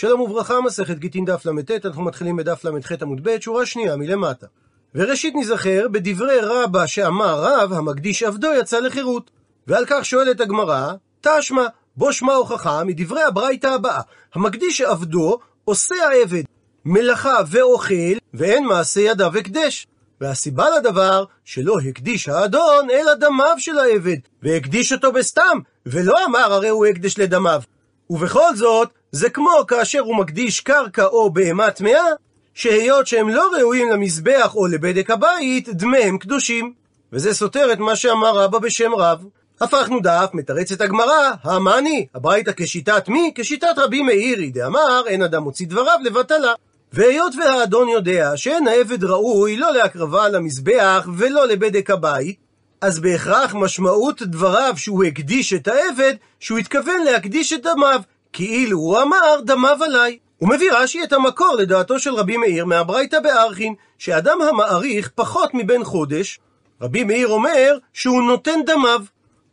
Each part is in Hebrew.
שלום וברכה, מסכת גיטין דף ל"ט, אנחנו מתחילים בדף ל"ח עמוד ב', שורה שנייה מלמטה. וראשית נזכר בדברי רבא שאמר רב, המקדיש עבדו יצא לחירות. ועל כך שואלת הגמרא, תשמע, בו שמע הוכחה מדברי הברייתא הבאה, המקדיש עבדו עושה העבד מלאכה ואוכל, ואין מעשה ידיו הקדש. והסיבה לדבר, שלא הקדיש האדון אלא דמיו של העבד, והקדיש אותו בסתם, ולא אמר הרי הוא הקדש לדמיו. ובכל זאת, זה כמו כאשר הוא מקדיש קרקע או בהמה טמאה, שהיות שהם לא ראויים למזבח או לבדק הבית, דמיהם קדושים. וזה סותר את מה שאמר רבא בשם רב. הפכנו דף, מתרצת הגמרא, המאני, הברייתא כשיטת מי? כשיטת רבי מאירי, דאמר, אין אדם מוציא דבריו לבטלה. והיות והאדון יודע שאין העבד ראוי לא להקרבה למזבח ולא לבדק הבית, אז בהכרח משמעות דבריו שהוא הקדיש את העבד, שהוא התכוון להקדיש את דמיו, כאילו הוא אמר דמיו עליי. הוא מביא רש"י את המקור לדעתו של רבי מאיר מהברייתא בארכין, שאדם המעריך פחות מבן חודש, רבי מאיר אומר שהוא נותן דמיו.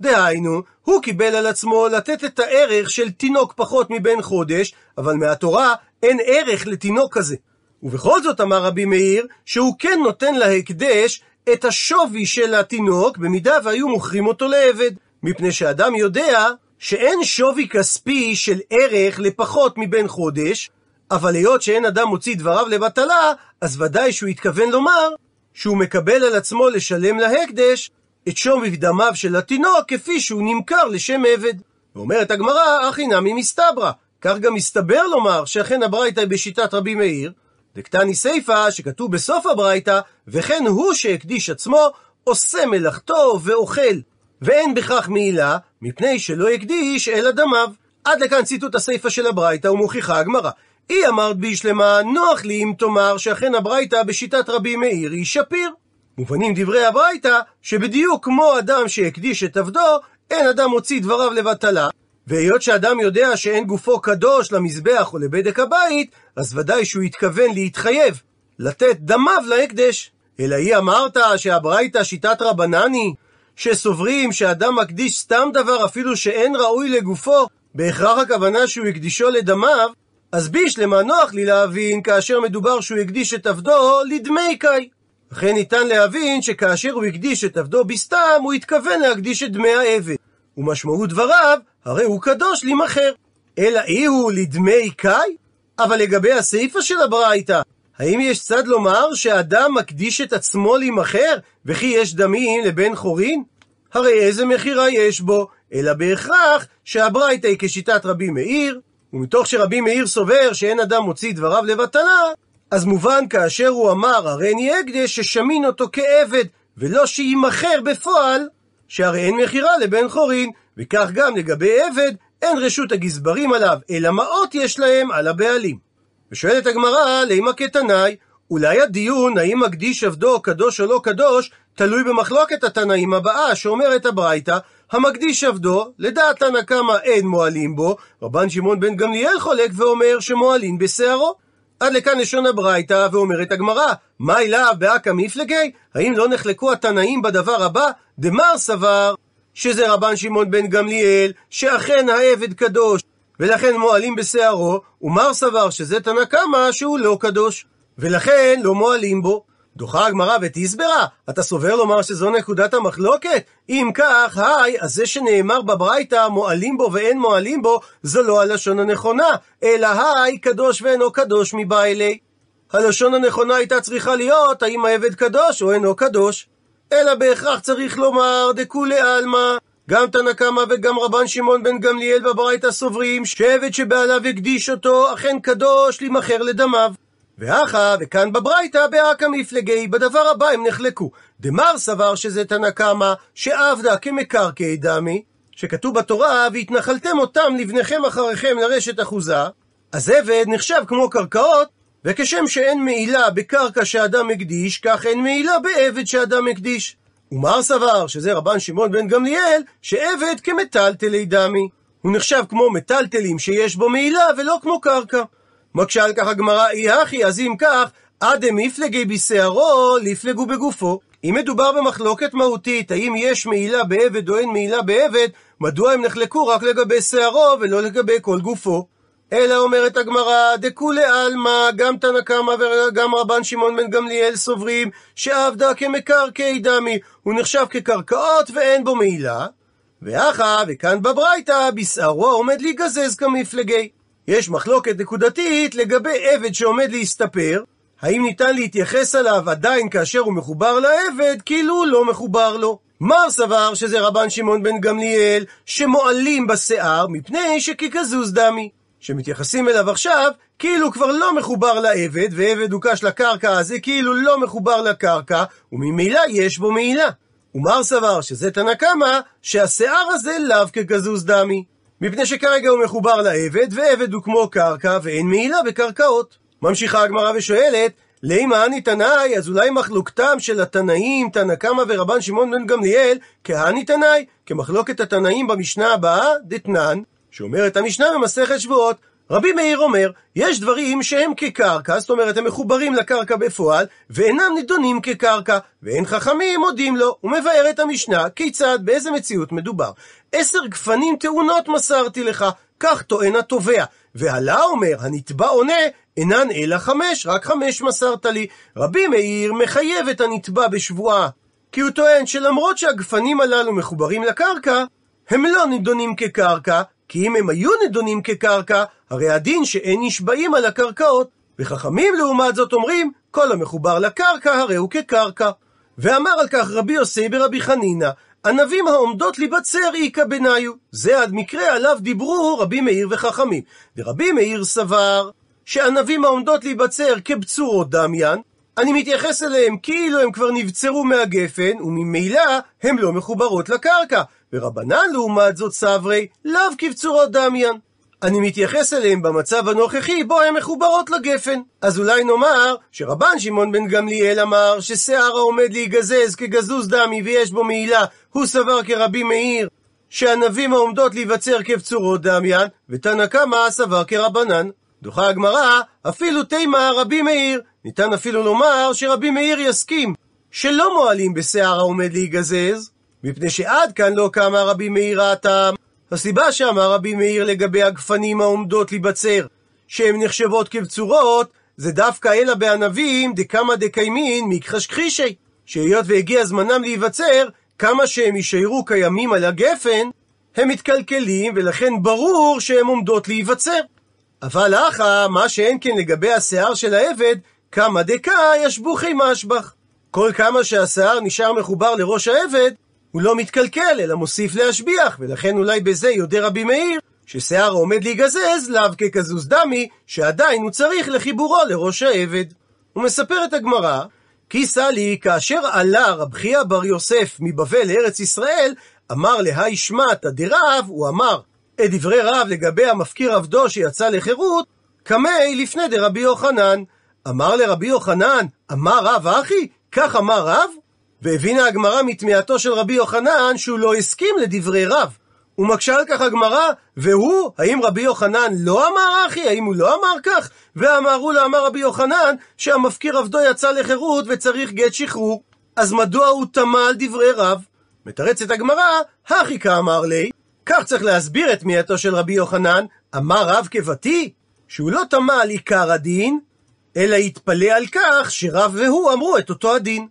דהיינו, הוא קיבל על עצמו לתת את הערך של תינוק פחות מבן חודש, אבל מהתורה אין ערך לתינוק כזה. ובכל זאת אמר רבי מאיר, שהוא כן נותן להקדש את השווי של התינוק, במידה והיו מוכרים אותו לעבד. מפני שאדם יודע שאין שווי כספי של ערך לפחות מבן חודש, אבל היות שאין אדם מוציא דבריו לבטלה, אז ודאי שהוא התכוון לומר שהוא מקבל על עצמו לשלם להקדש את שווי דמיו של התינוק כפי שהוא נמכר לשם עבד. ואומרת הגמרא, אחי נמי מסתברא. כך גם מסתבר לומר שאכן הברייתא היא בשיטת רבי מאיר, דקתני סיפא שכתוב בסוף הברייתא, וכן הוא שהקדיש עצמו, עושה מלאכתו ואוכל. ואין בכך מעילה, מפני שלא הקדיש אלא דמיו. עד לכאן ציטוט הסיפא של הברייתא ומוכיחה הגמרא. היא אמרת בישלמה, נוח לי אם תאמר שאכן הברייתא בשיטת רבי מאיר היא שפיר. מובנים דברי הברייתא, שבדיוק כמו אדם שהקדיש את עבדו, אין אדם מוציא דבריו לבטלה. והיות שאדם יודע שאין גופו קדוש למזבח או לבדק הבית, אז ודאי שהוא התכוון להתחייב, לתת דמיו להקדש. אלא היא אמרת שהברייתא שיטת רבנני, שסוברים שאדם מקדיש סתם דבר אפילו שאין ראוי לגופו, בהכרח הכוונה שהוא הקדישו לדמיו, אז בישלמה נוח לי להבין כאשר מדובר שהוא הקדיש את עבדו לדמי קאי. לכן ניתן להבין שכאשר הוא הקדיש את עבדו בסתם, הוא התכוון להקדיש את דמי העבד. ומשמעות דבריו, הרי הוא קדוש להימכר. אלא אי הוא לדמי קאי? אבל לגבי הסיפא של הברייתא, האם יש צד לומר שאדם מקדיש את עצמו להימכר, וכי יש דמים לבן חורין? הרי איזה מכירה יש בו, אלא בהכרח שהברייתא היא כשיטת רבי מאיר, ומתוך שרבי מאיר סובר שאין אדם מוציא דבריו לבטלה, אז מובן כאשר הוא אמר הריני הקדש ששמין אותו כעבד, ולא שיימכר בפועל, שהרי אין מכירה לבן חורין, וכך גם לגבי עבד, אין רשות הגזברים עליו, אלא מעות יש להם על הבעלים. ושואלת הגמרא, לימה כתנאי, אולי הדיון האם מקדיש עבדו קדוש או לא קדוש, תלוי במחלוקת התנאים הבאה, שאומרת הברייתא, המקדיש עבדו, לדעת תנא קמא אין מועלים בו, רבן שמעון בן גמליאל חולק ואומר שמועלים בשערו. עד לכאן לשון הברייתא, ואומרת הגמרא, מה אליו באקא מפלגי? האם לא נחלקו התנאים בדבר הבא? דמר סבר, שזה רבן שמעון בן גמליאל, שאכן העבד קדוש, ולכן מועלים בשערו, ומר סבר שזה תנא קמא שהוא לא קדוש, ולכן לא מועלים בו. דוחה הגמרא ותסברה, אתה סובר לומר שזו נקודת המחלוקת? אם כך, היי, אז זה שנאמר בברייתא מועלים בו ואין מועלים בו, זו לא הלשון הנכונה, אלא היי, קדוש ואינו קדוש מבא אלי. הלשון הנכונה הייתה צריכה להיות, האם העבד קדוש או אינו קדוש. אלא בהכרח צריך לומר, דכולי עלמא, גם תנא קמא וגם רבן שמעון בן גמליאל בברייתא סוברים שעבד שבעליו הקדיש אותו, אכן קדוש להימכר לדמיו. והכה, וכאן בברייתא, באקא מפלגי, בדבר הבא הם נחלקו. דמר סבר שזה תנא קמא, שעבדה כמקרקעי דמי, שכתוב בתורה, והתנחלתם אותם לבניכם אחריכם לרשת אחוזה, אז עבד נחשב כמו קרקעות, וכשם שאין מעילה בקרקע שאדם הקדיש, כך אין מעילה בעבד שאדם הקדיש. ומר סבר, שזה רבן שמעון בן גמליאל, שעבד כמטלטלי דמי. הוא נחשב כמו מטלטלים שיש בו מעילה ולא כמו קרקע. מקשה על כך הגמרא, אי הכי, אז אם כך, עד מפלגי בשערו, לפלגו בגופו. אם מדובר במחלוקת מהותית, האם יש מעילה בעבד או אין מעילה בעבד, מדוע הם נחלקו רק לגבי שערו ולא לגבי כל גופו? אלא אומרת הגמרא, דכולי עלמא, גם תנא קמא וגם רבן שמעון בן גמליאל סוברים שעבדה כמקרקעי דמי, הוא נחשב כקרקעות ואין בו מעילה. ואחא, וכאן בברייתא, בשערו עומד להיגזז כמפלגי. יש מחלוקת נקודתית לגבי עבד שעומד להסתפר, האם ניתן להתייחס עליו עדיין כאשר הוא מחובר לעבד, כאילו לא מחובר לו. מר סבר שזה רבן שמעון בן גמליאל, שמועלים בשיער מפני שככזוז דמי. שמתייחסים אליו עכשיו, כאילו כבר לא מחובר לעבד, ועבד הוקש לקרקע הזה כאילו לא מחובר לקרקע, וממילא יש בו מעילה. ומר סבר שזה תנא קמא, שהשיער הזה לאו כגזוז דמי. מפני שכרגע הוא מחובר לעבד, ועבד הוא כמו קרקע, ואין מעילה בקרקעות. ממשיכה הגמרא ושואלת, לימה אני תנאי, אז אולי מחלוקתם של התנאים, תנא קמא ורבן שמעון בן גמליאל, כהני תנאי, כמחלוקת התנאים במשנה הבאה, דתנן, שאומרת המשנה במסכת שבועות, רבי מאיר אומר, יש דברים שהם כקרקע, זאת אומרת הם מחוברים לקרקע בפועל, ואינם נידונים כקרקע, ואין חכמים מודים לו. הוא מבאר את המשנה, כיצד, באיזה מציאות מדובר. עשר גפנים תאונות מסרתי לך, כך טוען התובע. והלה אומר, הנתבע עונה, אינן אלא חמש, רק חמש מסרת לי. רבי מאיר מחייב את הנתבע בשבועה. כי הוא טוען שלמרות שהגפנים הללו מחוברים לקרקע, הם לא נידונים כקרקע, כי אם הם היו נדונים כקרקע, הרי הדין שאין נשבעים על הקרקעות. וחכמים לעומת זאת אומרים, כל המחובר לקרקע הרי הוא כקרקע. ואמר על כך רבי יוסי ברבי חנינא, ענבים העומדות להיבצר איכא בניו. זה עד מקרה עליו דיברו רבי מאיר וחכמים. ורבי מאיר סבר שענבים העומדות להיבצר כבצורות דמיין, אני מתייחס אליהם כאילו הם כבר נבצרו מהגפן, וממילא הם לא מחוברות לקרקע. ורבנן לעומת זאת סברי, לאו כבצורות דמיין. אני מתייחס אליהם במצב הנוכחי בו הן מחוברות לגפן. אז אולי נאמר שרבן שמעון בן גמליאל אמר ששיער העומד להיגזז כגזוז דמי ויש בו מעילה, הוא סבר כרבי מאיר שענבים העומדות להיווצר כבצורות דמיין, ותנא קמא סבר כרבנן. דוחה הגמרא, אפילו תימא רבי מאיר. ניתן אפילו לומר שרבי מאיר יסכים שלא מועלים בשיער העומד להיגזז, מפני שעד כאן לא קמה רבי מאיר הטעם. הסיבה שאמר רבי מאיר לגבי הגפנים העומדות להיבצר, שהן נחשבות כבצורות, זה דווקא אלא בענבים דקמא דקיימין מכחשכחישי, שהיות והגיע זמנם להיווצר, כמה שהם יישארו קיימים על הגפן, הם מתקלקלים, ולכן ברור שהם עומדות להיווצר. אבל אחא, מה שאין כן לגבי השיער של העבד, כמה דקה ישבוכי משבח. כל כמה שהשיער נשאר מחובר לראש העבד, הוא לא מתקלקל, אלא מוסיף להשביח, ולכן אולי בזה יודע רבי מאיר, ששיער העומד להיגזז לאו ככזוז דמי, שעדיין הוא צריך לחיבורו לראש העבד. הוא מספר את הגמרא, כי סלי, כאשר עלה רב חייא בר יוסף מבבל לארץ ישראל, אמר להי שמעתא דרב, הוא אמר את דברי רב לגבי המפקיר עבדו שיצא לחירות, קמי לפני דרבי יוחנן. אמר לרבי יוחנן, אמר רב אחי? כך אמר רב? והבינה הגמרא מתמיהתו של רבי יוחנן שהוא לא הסכים לדברי רב. ומקשה על כך הגמרא, והוא, האם רבי יוחנן לא אמר אחי? האם הוא לא אמר כך? ואמרו לה, אמר רבי יוחנן, שהמפקיר עבדו יצא לחירות וצריך גט שחרור. אז מדוע הוא תמה על דברי רב? מתרצת הגמרא, הכי כאמר לי, כך צריך להסביר את תמיהתו של רבי יוחנן, אמר רב כבתי, שהוא לא תמה על עיקר הדין, אלא התפלא על כך שרב והוא אמרו את אותו הדין.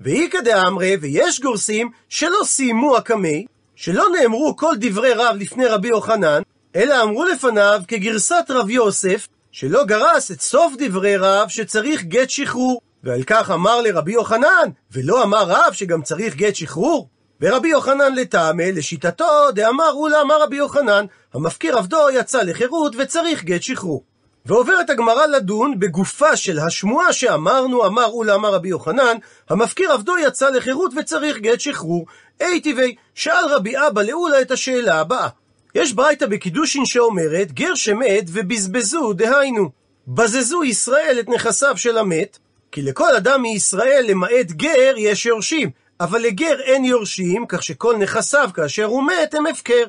ואיכא דאמרי, ויש גורסים שלא סיימו הקמי, שלא נאמרו כל דברי רב לפני רבי יוחנן, אלא אמרו לפניו כגרסת רב יוסף, שלא גרס את סוף דברי רב שצריך גט שחרור. ועל כך אמר לרבי יוחנן, ולא אמר רב שגם צריך גט שחרור? ורבי יוחנן לטעמי, לשיטתו, דאמר הוא לאמר רבי יוחנן, המפקיר עבדו יצא לחירות וצריך גט שחרור. ועוברת הגמרא לדון בגופה של השמועה שאמרנו, אמר אולה אמר רבי יוחנן, המפקיר עבדו יצא לחירות וצריך גט שחרור. אי טבעי, שאל רבי אבא לאולה את השאלה הבאה. יש ברייתא בקידושין שאומרת, גר שמת ובזבזו, דהיינו, בזזו ישראל את נכסיו של המת, כי לכל אדם מישראל למעט גר יש יורשים, אבל לגר אין יורשים, כך שכל נכסיו כאשר הוא מת הם הפקר.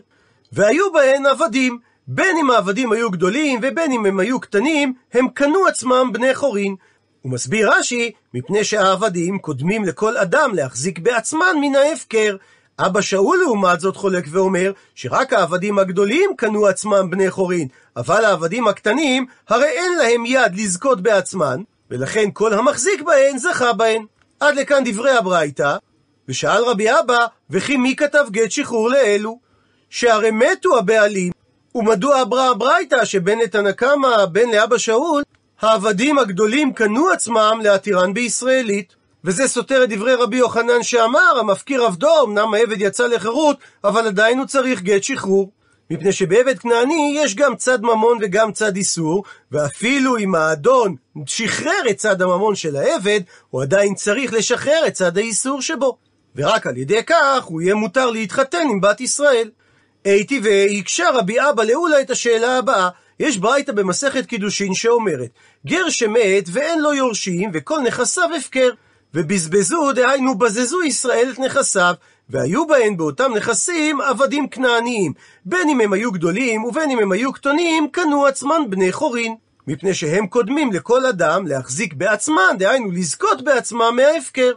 והיו בהן עבדים, בין אם העבדים היו גדולים ובין אם הם היו קטנים, הם קנו עצמם בני חורין. הוא מסביר רש"י, מפני שהעבדים קודמים לכל אדם להחזיק בעצמן מן ההפקר, אבא שאול לעומת זאת חולק ואומר שרק העבדים הגדולים קנו עצמם בני חורין, אבל העבדים הקטנים הרי אין להם יד לזכות בעצמן, ולכן כל המחזיק בהן זכה בהן. עד לכאן דברי הברייתא, ושאל רבי אבא, וכי מי כתב גט שחרור לאלו? שהרי מתו הבעלים, ומדוע עברה הברייתא שבן לתנא קמא, בן לאבא שאול, העבדים הגדולים קנו עצמם להתירן בישראלית? וזה סותר את דברי רבי יוחנן שאמר, המפקיר עבדו, אמנם העבד יצא לחירות, אבל עדיין הוא צריך גט שחרור. מפני שבעבד כנעני יש גם צד ממון וגם צד איסור, ואפילו אם האדון שחרר את צד הממון של העבד, הוא עדיין צריך לשחרר את צד האיסור שבו. ורק על ידי כך הוא יהיה מותר להתחתן עם בת ישראל. הייתי והקשה רבי אבא לאולה את השאלה הבאה, יש ברייתא במסכת קידושין שאומרת, גר שמת ואין לו יורשים וכל נכסיו הפקר. ובזבזו, דהיינו בזזו ישראל את נכסיו, והיו בהן באותם נכסים עבדים כנעניים, בין אם הם היו גדולים ובין אם הם היו קטנים, קנו עצמן בני חורין. מפני שהם קודמים לכל אדם להחזיק בעצמן, דהיינו לזכות בעצמם מההפקר.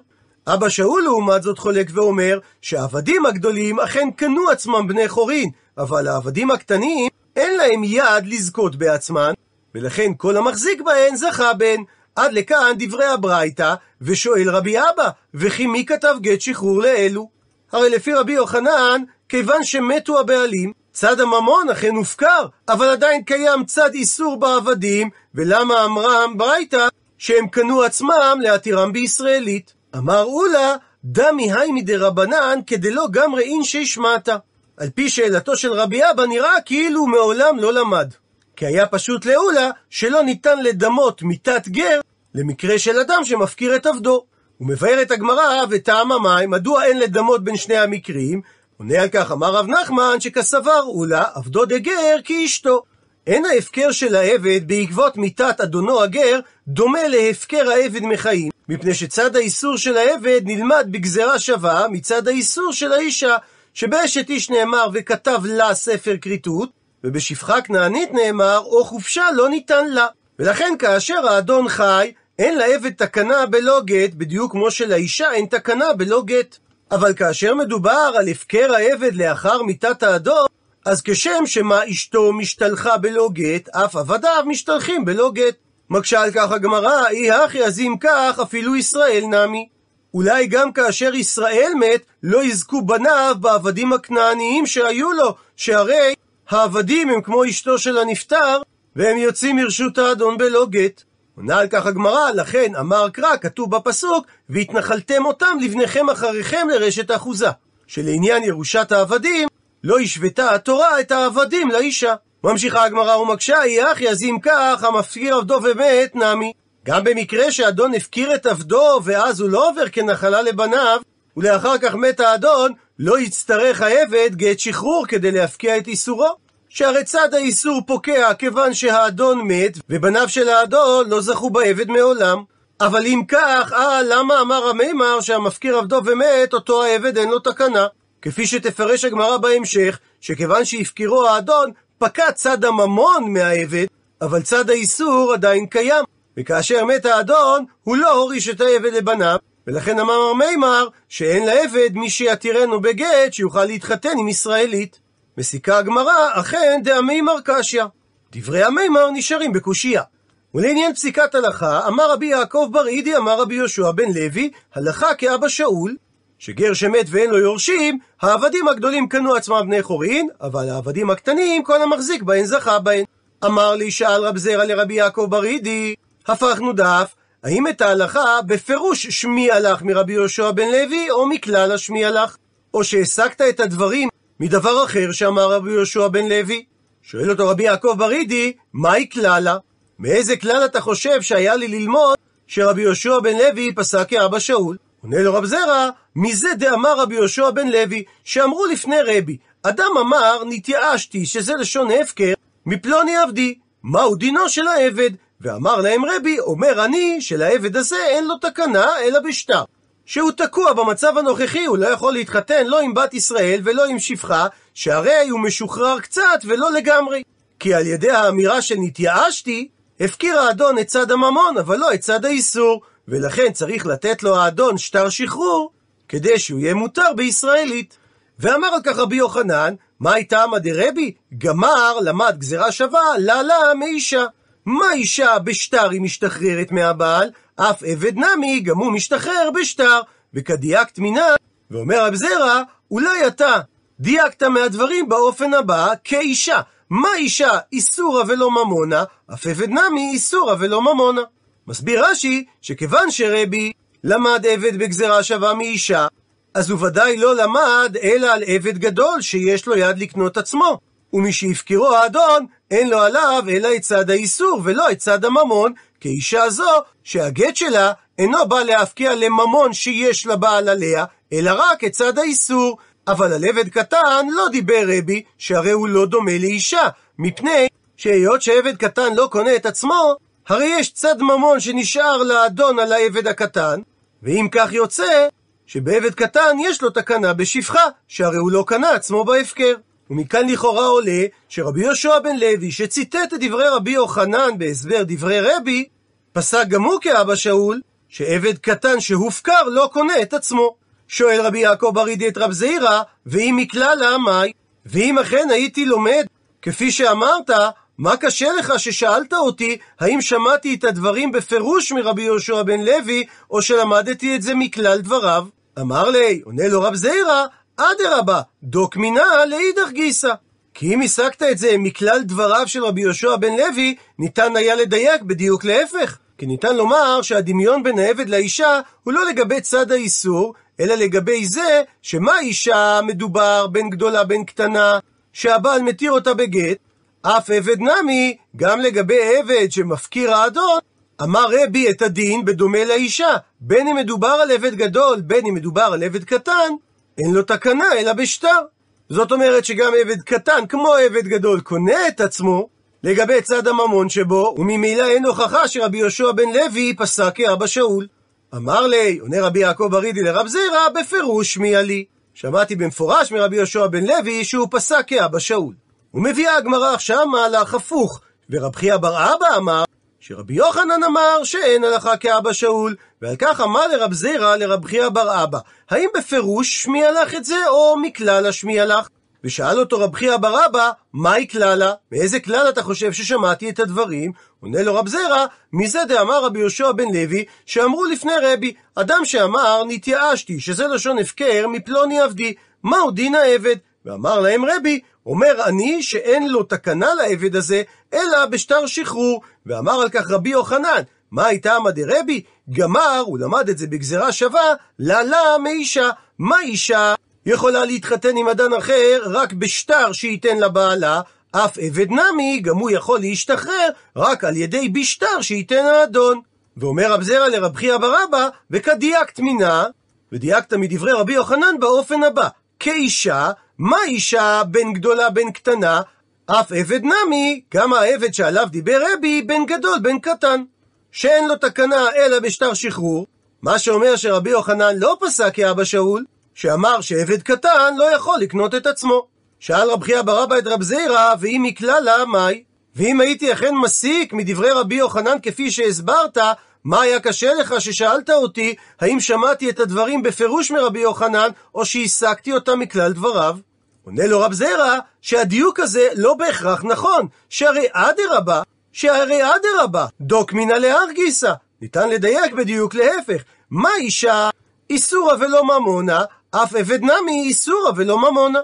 אבא שאול לעומת זאת חולק ואומר שהעבדים הגדולים אכן קנו עצמם בני חורין, אבל העבדים הקטנים אין להם יד לזכות בעצמן, ולכן כל המחזיק בהן זכה בהן. עד לכאן דברי הברייתא, ושואל רבי אבא, וכי מי כתב גט שחרור לאלו? הרי לפי רבי יוחנן, כיוון שמתו הבעלים, צד הממון אכן הופקר, אבל עדיין קיים צד איסור בעבדים, ולמה אמרה ברייתא שהם קנו עצמם להתירם בישראלית? אמר אולה, דמי היימי דרבנן כדלא גמרי אינשי שמעתה. על פי שאלתו של רבי אבא נראה כאילו מעולם לא למד. כי היה פשוט לאולה שלא ניתן לדמות מיתת גר למקרה של אדם שמפקיר את עבדו. הוא מבאר את הגמרא וטעם המים, מדוע אין לדמות בין שני המקרים? עונה על כך אמר רב נחמן שכסבר אולה עבדו דגר כאשתו. אין ההפקר של העבד בעקבות מיתת אדונו הגר דומה להפקר העבד מחיים, מפני שצד האיסור של העבד נלמד בגזרה שווה מצד האיסור של האישה, שבאשת איש נאמר וכתב לה ספר כריתות, ובשפחה כנענית נאמר, או חופשה לא ניתן לה. ולכן כאשר האדון חי, אין לעבד תקנה בלא גט, בדיוק כמו שלאישה אין תקנה בלא גט. אבל כאשר מדובר על הפקר העבד לאחר מיתת האדון, אז כשם שמה אשתו משתלחה בלא גט, אף עבדיו משתלחים בלא גט. מקשה על כך הגמרא, אי הכי אז אם כך, אפילו ישראל נמי. אולי גם כאשר ישראל מת, לא יזכו בניו בעבדים הכנעניים שהיו לו, שהרי העבדים הם כמו אשתו של הנפטר, והם יוצאים מרשות האדון בלא גט. עונה על כך הגמרא, לכן אמר קרא, כתוב בפסוק, והתנחלתם אותם לבניכם אחריכם לרשת אחוזה. שלעניין ירושת העבדים, לא השוותה התורה את העבדים לאישה. ממשיכה הגמרא ומקשה, יהי אחי, אז אם כך, המפקיר עבדו ומת, נמי. גם במקרה שאדון הפקיר את עבדו, ואז הוא לא עובר כנחלה לבניו, ולאחר כך מת האדון, לא יצטרך העבד גט שחרור כדי להפקיע את איסורו. שהרי צד האיסור פוקע כיוון שהאדון מת, ובניו של האדון לא זכו בעבד מעולם. אבל אם כך, אה, למה אמר המימר שהמפקיר עבדו ומת, אותו העבד אין לו תקנה? כפי שתפרש הגמרא בהמשך, שכיוון שהפקירו האדון, פקע צד הממון מהעבד, אבל צד האיסור עדיין קיים. וכאשר מת האדון, הוא לא הוריש את העבד לבניו, ולכן אמר מימר שאין לעבד מי שיתירנו בגט שיוכל להתחתן עם ישראלית. מסיקה הגמרא, אכן דהמימר קשיא. דברי המימר נשארים בקושייה. ולעניין פסיקת הלכה, אמר רבי יעקב בר אידי, אמר רבי יהושע בן לוי, הלכה כאבא שאול, שגר שמת ואין לו יורשים, העבדים הגדולים קנו עצמם בני חורין, אבל העבדים הקטנים, כל המחזיק בהן זכה בהן. אמר לי, שאל רב זרע לרבי יעקב בר אידי, הפכנו דף, האם את ההלכה בפירוש שמי הלך מרבי יהושע בן לוי, או מכלל השמי הלך? או שהסקת את הדברים מדבר אחר שאמר רבי יהושע בן לוי? שואל אותו רבי יעקב ברידי, מהי כללה? מאיזה כלל אתה חושב שהיה לי ללמוד שרבי יהושע בן לוי פסק כאבא שאול? עונה לו רב זרע, מזה דאמר רבי יהושע בן לוי, שאמרו לפני רבי, אדם אמר, נתייאשתי, שזה לשון הפקר, מפלוני עבדי. מהו דינו של העבד? ואמר להם רבי, אומר אני, שלעבד הזה אין לו תקנה, אלא בשטר. שהוא תקוע במצב הנוכחי, הוא לא יכול להתחתן לא עם בת ישראל ולא עם שפחה, שהרי הוא משוחרר קצת ולא לגמרי. כי על ידי האמירה של נתייאשתי, הפקיר האדון את צד הממון, אבל לא את צד האיסור, ולכן צריך לתת לו האדון שטר שחרור, כדי שהוא יהיה מותר בישראלית. ואמר על כך רבי יוחנן, מה הייתה עמא דרבי? גמר למד גזירה שווה, לה לה מאישה. מה אישה בשטר היא משתחררת מהבעל? אף עבד נמי, גם הוא משתחרר בשטר. וכדייקת מינה, ואומר רב זרע, אולי אתה דייקת מהדברים באופן הבא, כאישה. מה אישה איסורה ולא ממונה, אף עבד נמי איסורה ולא ממונה. מסביר רש"י, שכיוון שרבי למד עבד בגזרה שווה מאישה, אז הוא ודאי לא למד אלא על עבד גדול שיש לו יד לקנות עצמו. ומשהפקרו האדון, אין לו עליו אלא את צד האיסור ולא את צד הממון, כאישה זו שהגט שלה אינו בא להפקיע לממון שיש לבעל עליה, אלא רק את צד האיסור. אבל על עבד קטן לא דיבר רבי, שהרי הוא לא דומה לאישה, מפני שהיות שעבד קטן לא קונה את עצמו, הרי יש צד ממון שנשאר לאדון על העבד הקטן, ואם כך יוצא, שבעבד קטן יש לו תקנה בשפחה, שהרי הוא לא קנה עצמו בהפקר. ומכאן לכאורה עולה שרבי יהושע בן לוי, שציטט את דברי רבי יוחנן בהסבר דברי רבי, פסק גם הוא כאבא שאול, שעבד קטן שהופקר לא קונה את עצמו. שואל רבי יעקב ברידי את רב זעירא, ואם מכלל מאי? ואם אכן הייתי לומד, כפי שאמרת, מה קשה לך ששאלת אותי האם שמעתי את הדברים בפירוש מרבי יהושע בן לוי, או שלמדתי את זה מכלל דבריו? אמר לי, עונה לו רב זעירא, אדרבה, דוק מינא לאידך גיסא. כי אם הסקת את זה מכלל דבריו של רבי יהושע בן לוי, ניתן היה לדייק בדיוק להפך. כי ניתן לומר שהדמיון בין העבד לאישה הוא לא לגבי צד האיסור, אלא לגבי זה שמה אישה מדובר בין גדולה בין קטנה, שהבעל מתיר אותה בגט, אף עבד נמי, גם לגבי עבד שמפקיר האדון, אמר רבי את הדין בדומה לאישה, בין אם מדובר על עבד גדול, בין אם מדובר על עבד קטן, אין לו תקנה אלא בשטר. זאת אומרת שגם עבד קטן, כמו עבד גדול, קונה את עצמו לגבי צד הממון שבו, וממילא אין הוכחה שרבי יהושע בן לוי פסק כאבא שאול. אמר לי, עונה רבי יעקב ברידי לרב זירא, בפירוש שמיה לי. שמעתי במפורש מרבי יהושע בן לוי שהוא פסק כאבא שאול. ומביאה הגמרא עכשיו מהלך הפוך, ורב חייא בר אבא אמר שרבי יוחנן אמר שאין הלכה כאבא שאול, ועל כך אמר לרב זירא לרב חייא בר אבא, האם בפירוש שמיע לך את זה, או מכלל השמיע לך? ושאל אותו רב חייא בר אבא, מהי כללה? מאיזה כלל אתה חושב ששמעתי את הדברים? עונה לו רב זרע, מזה דאמר רבי יהושע בן לוי, שאמרו לפני רבי, אדם שאמר, נתייאשתי, שזה לשון הפקר, מפלוני עבדי, מהו דין העבד? ואמר להם רבי, אומר אני שאין לו תקנה לעבד הזה, אלא בשטר שחרור. ואמר על כך רבי יוחנן, מה הייתה דרבי? גמר, הוא למד את זה בגזרה שווה, לה לה מאישה. מה אישה יכולה להתחתן עם אדם אחר רק בשטר שייתן לבעלה, אף עבד נמי, גם הוא יכול להשתחרר רק על ידי בשטר שייתן האדון. ואומר רב זרע לרב חייא ברבא, וכדייקת מינה, ודייקת מדברי רבי יוחנן באופן הבא, כאישה, מה אישה בין גדולה בין קטנה? אף עבד נמי, גם העבד שעליו דיבר רבי, בין גדול בין קטן. שאין לו תקנה אלא בשטר שחרור, מה שאומר שרבי יוחנן לא פסק כאבא שאול, שאמר שעבד קטן לא יכול לקנות את עצמו. שאל רב חייא ברבא את רב זירא, ואם מכללה, מאי? ואם הייתי אכן מסיק מדברי רבי יוחנן כפי שהסברת, מה היה קשה לך ששאלת אותי האם שמעתי את הדברים בפירוש מרבי יוחנן, או שהסקתי אותם מכלל דבריו? עונה לו רב זרע, שהדיוק הזה לא בהכרח נכון, שהרי אדרבה, שהרי אדרבה, דוק מינא להר גיסא. ניתן לדייק בדיוק להפך. מה אישה איסורא ולא ממונה, אף עבד נמי איסורא ולא ממונה.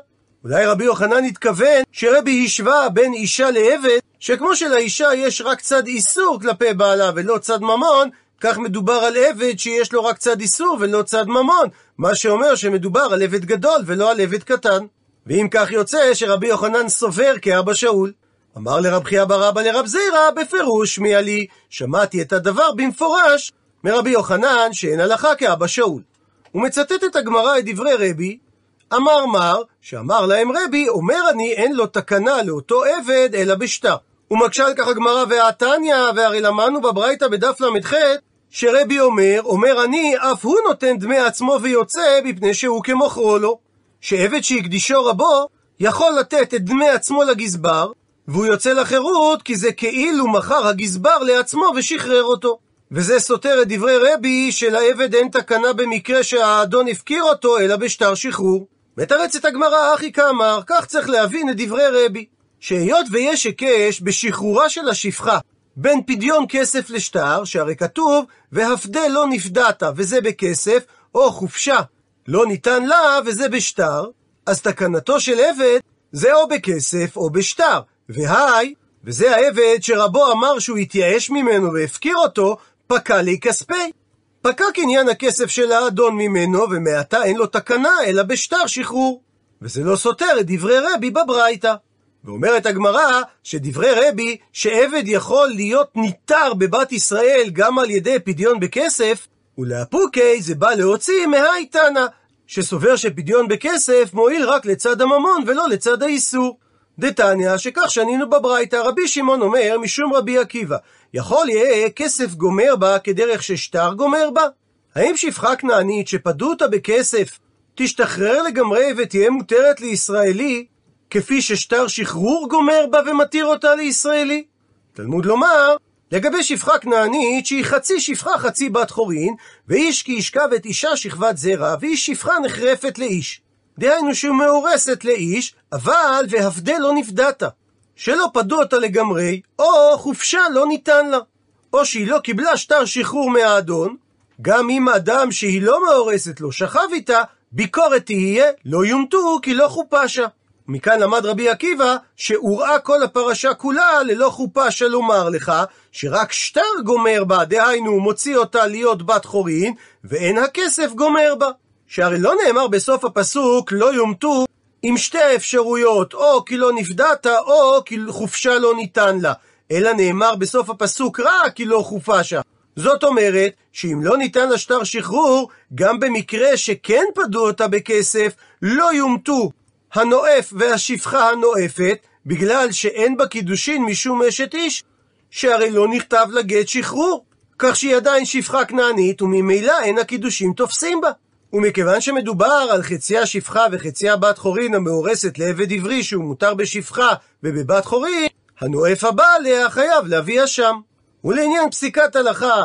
אולי רבי יוחנן התכוון שרבי השווה בין אישה לעבד, שכמו שלאישה יש רק צד איסור כלפי בעלה ולא צד ממון, כך מדובר על עבד שיש לו רק צד איסור ולא צד ממון, מה שאומר שמדובר על עבד גדול ולא על עבד קטן. ואם כך יוצא שרבי יוחנן סובר כאבא שאול. אמר לרב חייא בר אבא לרב זירא, בפירוש מי עלי, שמעתי את הדבר במפורש מרבי יוחנן שאין הלכה כאבא שאול. הוא מצטט את הגמרא את דברי רבי, אמר מר, שאמר להם רבי, אומר אני אין לו תקנה לאותו עבד אלא בשטר. ומקשה על כך הגמרא והתניא, והרי למדנו בברייתא בדף ל"ח, שרבי אומר, אומר אני, אף הוא נותן דמי עצמו ויוצא, מפני שהוא כמוכרו לו. שעבד שהקדישו רבו, יכול לתת את דמי עצמו לגזבר, והוא יוצא לחירות כי זה כאילו מכר הגזבר לעצמו ושחרר אותו. וזה סותר את דברי רבי שלעבד אין תקנה במקרה שהאדון הפקיר אותו, אלא בשטר שחרור. מתרצת הגמרא אחי כאמר, כך צריך להבין את דברי רבי, שהיות ויש היקש בשחרורה של השפחה בין פדיון כסף לשטר, שהרי כתוב, והפדה לא נפדת, וזה בכסף, או חופשה לא ניתן לה, וזה בשטר, אז תקנתו של עבד זה או בכסף או בשטר. והי, וזה העבד שרבו אמר שהוא התייאש ממנו והפקיר אותו, פקע לי כספי. פקע קניין הכסף של האדון ממנו, ומעתה אין לו תקנה, אלא בשטר שחרור. וזה לא סותר את דברי רבי בברייתא. ואומרת הגמרא שדברי רבי שעבד יכול להיות ניתר בבת ישראל גם על ידי פדיון בכסף, ולאפוקי זה בא להוציא מהי תנא, שסובר שפדיון בכסף מועיל רק לצד הממון ולא לצד האיסור. דתניא, שכך שנינו בברייתא, רבי שמעון אומר משום רבי עקיבא, יכול יהיה כסף גומר בה כדרך ששטר גומר בה? האם שפחה כנענית שפדו אותה בכסף תשתחרר לגמרי ותהיה מותרת לישראלי, כפי ששטר שחרור גומר בה ומתיר אותה לישראלי? תלמוד לומר, לגבי שפחה כנענית שהיא חצי שפחה חצי בת חורין, ואיש כי ישכב את אישה שכבת זרע, והיא שפחה נחרפת לאיש. דהיינו שהוא מאורסת לאיש, אבל והפדה לא נפדת. שלא פדו אותה לגמרי, או חופשה לא ניתן לה. או שהיא לא קיבלה שטר שחרור מהאדון, גם אם אדם שהיא לא מאורסת לו שכב איתה, ביקורת תהיה, לא יומתו כי לא חופשה. מכאן למד רבי עקיבא שהוראה כל הפרשה כולה ללא חופה של לומר לך שרק שטר גומר בה, דהיינו מוציא אותה להיות בת חורין, ואין הכסף גומר בה. שהרי לא נאמר בסוף הפסוק לא יומתו עם שתי האפשרויות, או כי לא נפדת, או כי חופשה לא ניתן לה, אלא נאמר בסוף הפסוק רק כי לא חופשה. זאת אומרת, שאם לא ניתן לה שטר שחרור, גם במקרה שכן פדו אותה בכסף, לא יומתו הנואף והשפחה הנואפת, בגלל שאין בה קידושין משום אשת איש, שהרי לא נכתב לה גט שחרור, כך שהיא עדיין שפחה כנענית, וממילא אין הקידושים תופסים בה. ומכיוון שמדובר על חציה שפחה וחציה בת חורין המאורסת לעבד עברי שהוא מותר בשפחה ובבת חורין, הנואף הבא עליה חייב להביא אשם. ולעניין פסיקת הלכה,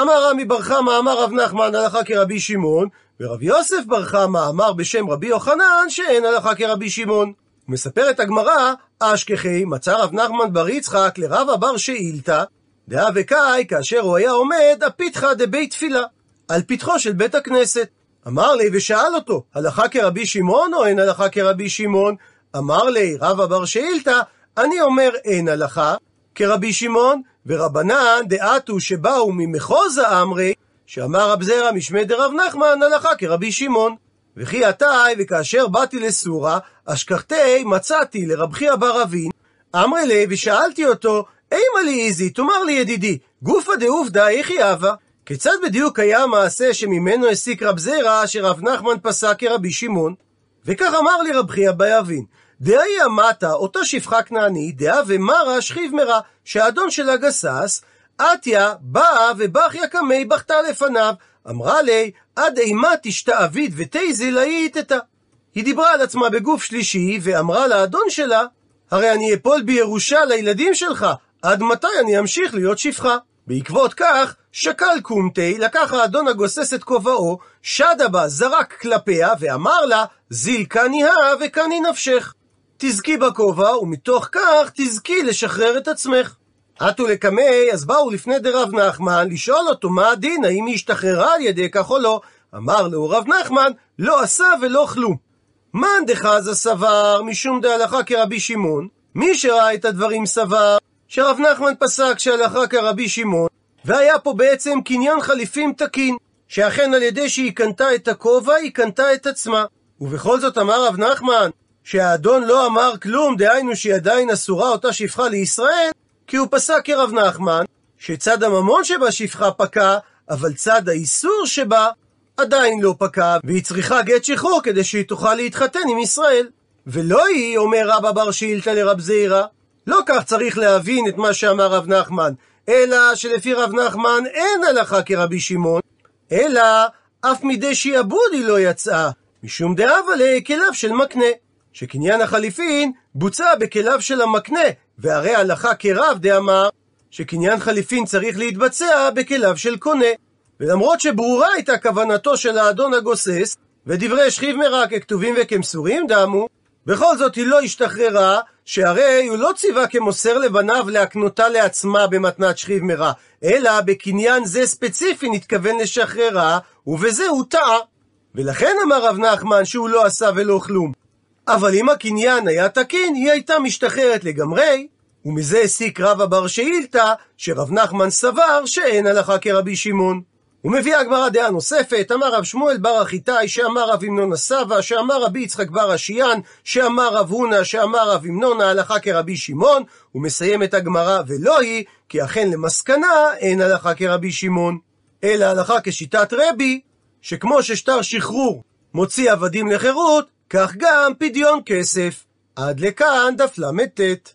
אמר רמי בר חמא אמר רב נחמן הלכה כרבי שמעון, ורב יוסף בר חמא אמר בשם רבי יוחנן שאין הלכה כרבי שמעון. מספרת הגמרא, אשכחי מצא רב נחמן בר יצחק לרב אבר שאילתא, דאה וקאי כאשר הוא היה עומד הפיתחא דבית תפילה, על פתחו של בית הכנסת. אמר לי ושאל אותו, הלכה כרבי שמעון או אין הלכה כרבי שמעון? אמר לי רב אבר שאילתא, אני אומר אין הלכה כרבי שמעון, ורבנן דעתו שבאו ממחוז האמרי, שאמר רב זרע משמי דרב נחמן הלכה כרבי שמעון. וכי עתי וכאשר באתי לסורה, אשכחתי מצאתי לרב חייא בר אבין, אמרי לי ושאלתי אותו, אימה לי איזי, תאמר לי ידידי, גופא דעובדא איכי הווה? כיצד בדיוק היה המעשה שממנו הסיק רב זרע שרב נחמן פסק כרבי שמעון? וכך אמר לי רב חייא בר אבין, דאי אמתה, אותה שפחה כנענית, דאה ומרה שכיב מרה, שהאדון שלה גסס, עטיה באה ובכיה קמי בכתה לפניו, אמרה לי, עד אימה תשתעביד ותיזי לאיתתה. היא דיברה על עצמה בגוף שלישי, ואמרה לאדון שלה, הרי אני אפול בירושה לילדים שלך, עד מתי אני אמשיך להיות שפחה? בעקבות כך, שקל קומטי, לקח האדון הגוסס את כובעו, שדה בה, זרק כלפיה, ואמר לה, זיל קני הא וקני נפשך. תזכי בכובע, ומתוך כך תזכי לשחרר את עצמך. עטו לקמי, אז באו לפני דרב נחמן לשאול אותו מה הדין, האם היא השתחררה על ידי כך או לא. אמר לו רב נחמן, לא עשה ולא כלום. מאן דחזה סבר, משום דהלכה כרבי שמעון, מי שראה את הדברים סבר, שרב נחמן פסק שהלכה כרבי שמעון, והיה פה בעצם קניין חליפים תקין, שאכן על ידי שהיא קנתה את הכובע, היא קנתה את עצמה. ובכל זאת אמר רב נחמן, שהאדון לא אמר כלום, דהיינו שהיא עדיין אסורה אותה שפחה לישראל, כי הוא פסק כרב נחמן, שצד הממון שבה שפחה פקע, אבל צד האיסור שבה עדיין לא פקע, והיא צריכה גט שחרור כדי שהיא תוכל להתחתן עם ישראל. ולא היא, אומר רבא בר שילתא לרב זעירא, לא כך צריך להבין את מה שאמר רב נחמן, אלא שלפי רב נחמן אין הלכה כרבי שמעון, אלא אף מידי שיעבוד היא לא יצאה, משום דאבה לכליו של מקנה. שקניין החליפין בוצע בכליו של המקנה, והרי הלכה כרב דאמר שקניין חליפין צריך להתבצע בכליו של קונה. ולמרות שברורה הייתה כוונתו של האדון הגוסס, ודברי שכיב מרע ככתובים וכמסורים דמו, בכל זאת היא לא השתחררה, שהרי הוא לא ציווה כמוסר לבניו להקנותה לעצמה במתנת שכיב מרע, אלא בקניין זה ספציפי נתכוון לשחררה, ובזה הוא טעה. ולכן אמר רב נחמן שהוא לא עשה ולא כלום. אבל אם הקניין היה תקין, היא הייתה משתחררת לגמרי, ומזה הסיק רב אבר שאילתא, שרב נחמן סבר שאין הלכה כרבי שמעון. ומביאה הגמרא דעה נוספת, אמר רב שמואל בר אחיתי, שאמר רב המנון הסבא, שאמר רבי יצחק בר אשיאן, שאמר רב הונא, שאמר רב המנון ההלכה כרבי שמעון, ומסיים את הגמרא ולא היא, כי אכן למסקנה אין הלכה כרבי שמעון. אלא הלכה כשיטת רבי, שכמו ששטר שחרור מוציא עבדים לחירות, כך גם פדיון כסף. עד לכאן דף ל"ט.